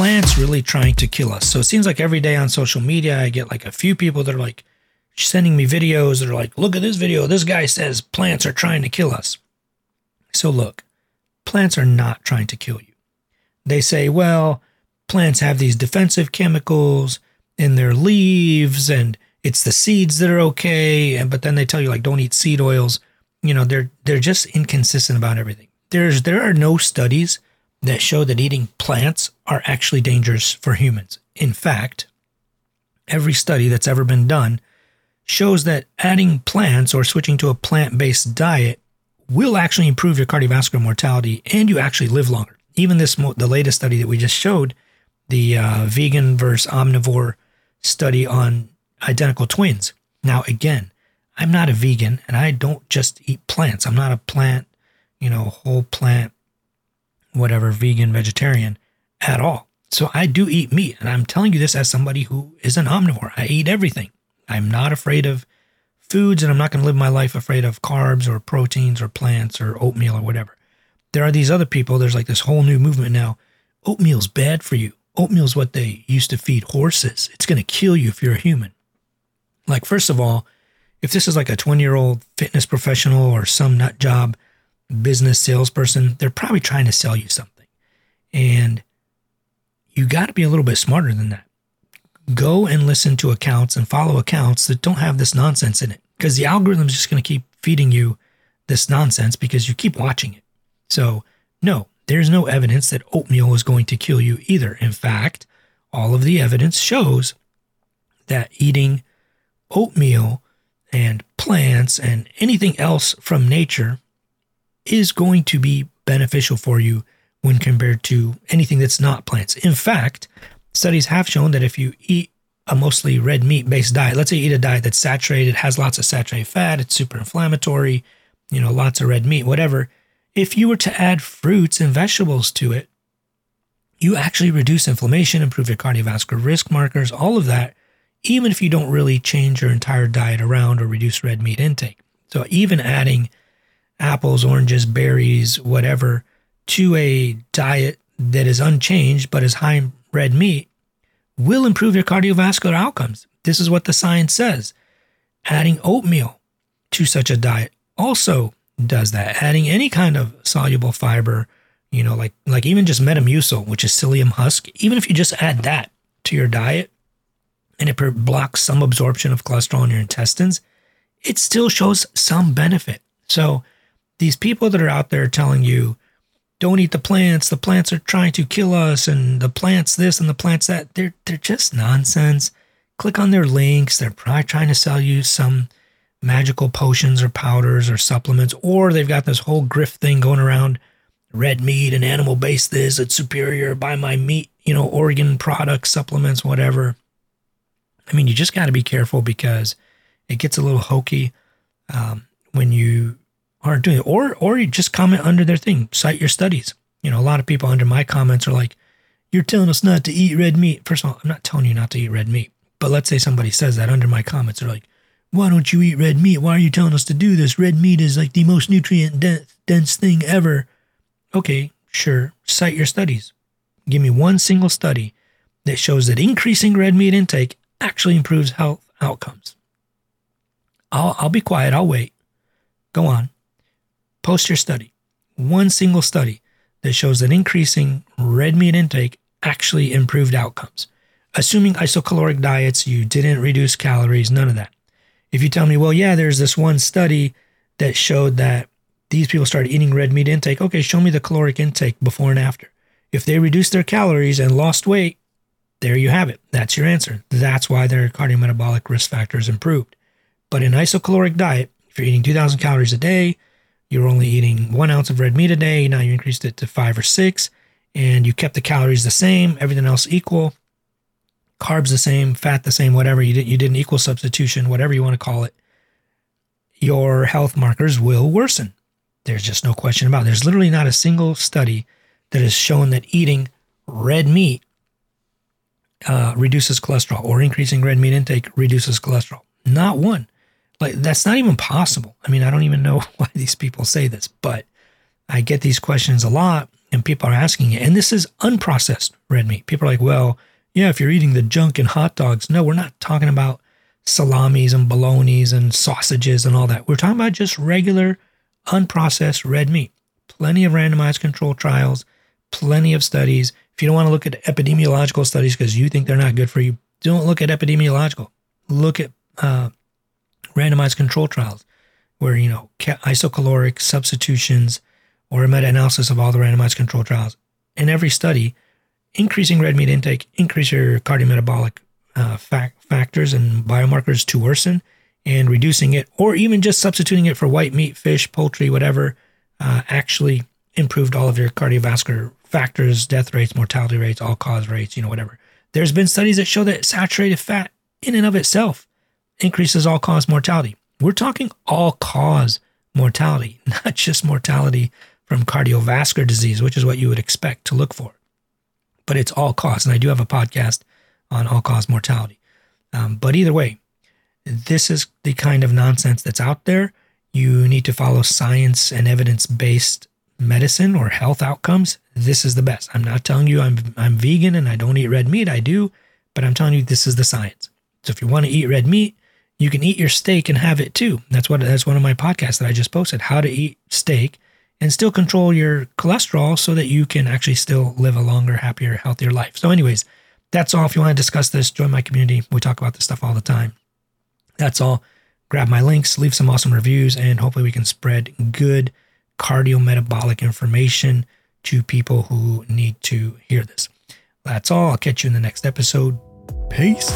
plants really trying to kill us? So it seems like every day on social media, I get like a few people that are like sending me videos that are like, look at this video. This guy says plants are trying to kill us. So look, plants are not trying to kill you. They say, well, plants have these defensive chemicals in their leaves and it's the seeds that are okay. And but then they tell you like don't eat seed oils. You know, they're they're just inconsistent about everything. There's there are no studies that show that eating plants are actually dangerous for humans. In fact, every study that's ever been done shows that adding plants or switching to a plant-based diet will actually improve your cardiovascular mortality and you actually live longer. Even this the latest study that we just showed, the uh, vegan versus omnivore study on identical twins. Now again, I'm not a vegan and I don't just eat plants. I'm not a plant, you know, whole plant whatever vegan vegetarian at all. So I do eat meat and I'm telling you this as somebody who is an omnivore. I eat everything. I'm not afraid of foods and I'm not going to live my life afraid of carbs or proteins or plants or oatmeal or whatever. There are these other people, there's like this whole new movement now. Oatmeal's bad for you. Oatmeal's what they used to feed horses. It's going to kill you if you're a human. Like, first of all, if this is like a 20 year old fitness professional or some nut job business salesperson, they're probably trying to sell you something. And you got to be a little bit smarter than that go and listen to accounts and follow accounts that don't have this nonsense in it because the algorithm is just going to keep feeding you this nonsense because you keep watching it. So, no, there's no evidence that oatmeal is going to kill you either. In fact, all of the evidence shows that eating oatmeal and plants and anything else from nature is going to be beneficial for you when compared to anything that's not plants. In fact, studies have shown that if you eat a mostly red meat based diet, let's say you eat a diet that's saturated, has lots of saturated fat, it's super inflammatory, you know, lots of red meat, whatever. If you were to add fruits and vegetables to it, you actually reduce inflammation, improve your cardiovascular risk markers, all of that, even if you don't really change your entire diet around or reduce red meat intake. So even adding apples, oranges, berries, whatever to a diet that is unchanged but is high in red meat will improve your cardiovascular outcomes. This is what the science says. Adding oatmeal to such a diet also does that. Adding any kind of soluble fiber, you know, like like even just Metamucil, which is psyllium husk, even if you just add that to your diet and it blocks some absorption of cholesterol in your intestines, it still shows some benefit. So these people that are out there telling you don't eat the plants. The plants are trying to kill us, and the plants this and the plants that. They're they're just nonsense. Click on their links. They're probably trying to sell you some magical potions or powders or supplements, or they've got this whole grift thing going around. Red meat and animal based this, it's superior. Buy my meat, you know, organ products, supplements, whatever. I mean, you just got to be careful because it gets a little hokey um, when you aren't doing it. Or or you just comment under their thing, cite your studies. You know, a lot of people under my comments are like, You're telling us not to eat red meat. First of all, I'm not telling you not to eat red meat. But let's say somebody says that under my comments, they're like, Why don't you eat red meat? Why are you telling us to do this? Red meat is like the most nutrient dense thing ever. Okay, sure. Cite your studies. Give me one single study that shows that increasing red meat intake actually improves health outcomes. I'll, I'll be quiet. I'll wait. Go on. Post your study. One single study that shows that increasing red meat intake actually improved outcomes. Assuming isocaloric diets, you didn't reduce calories, none of that. If you tell me, well, yeah, there's this one study that showed that these people started eating red meat intake, okay, show me the caloric intake before and after. If they reduced their calories and lost weight, there you have it. That's your answer. That's why their cardiometabolic risk factors improved. But in isocaloric diet, if you're eating 2,000 calories a day, you're only eating one ounce of red meat a day. Now you increased it to five or six, and you kept the calories the same, everything else equal, carbs the same, fat the same, whatever. You, did, you did an equal substitution, whatever you want to call it. Your health markers will worsen. There's just no question about it. There's literally not a single study that has shown that eating red meat uh, reduces cholesterol or increasing red meat intake reduces cholesterol. Not one. Like that's not even possible. I mean, I don't even know why these people say this, but I get these questions a lot and people are asking it. And this is unprocessed red meat. People are like, well, yeah, if you're eating the junk and hot dogs. No, we're not talking about salamis and bolognas and sausages and all that. We're talking about just regular, unprocessed red meat. Plenty of randomized control trials, plenty of studies. If you don't want to look at epidemiological studies because you think they're not good for you, don't look at epidemiological. Look at uh, randomized control trials where, you know, isocaloric substitutions or a meta analysis of all the randomized control trials. In every study, increasing red meat intake increase your cardiometabolic uh, fact, factors and biomarkers to worsen and reducing it, or even just substituting it for white meat, fish, poultry, whatever, uh, actually improved all of your cardiovascular factors, death rates, mortality rates, all cause rates, you know, whatever. There's been studies that show that saturated fat in and of itself increases all cause mortality. We're talking all cause mortality, not just mortality from cardiovascular disease, which is what you would expect to look for. But it's all cause. And I do have a podcast on all cause mortality. Um, but either way, this is the kind of nonsense that's out there. You need to follow science and evidence based medicine or health outcomes. This is the best. I'm not telling you I'm, I'm vegan and I don't eat red meat. I do, but I'm telling you this is the science. So if you want to eat red meat, you can eat your steak and have it too. That's what that's one of my podcasts that I just posted, how to eat steak and still control your cholesterol so that you can actually still live a longer, happier, healthier life. So anyways, that's all. If you want to discuss this, join my community. We talk about this stuff all the time. That's all. Grab my links, leave some awesome reviews, and hopefully we can spread good cardiometabolic information to people who need to hear this. That's all. I'll catch you in the next episode. Peace.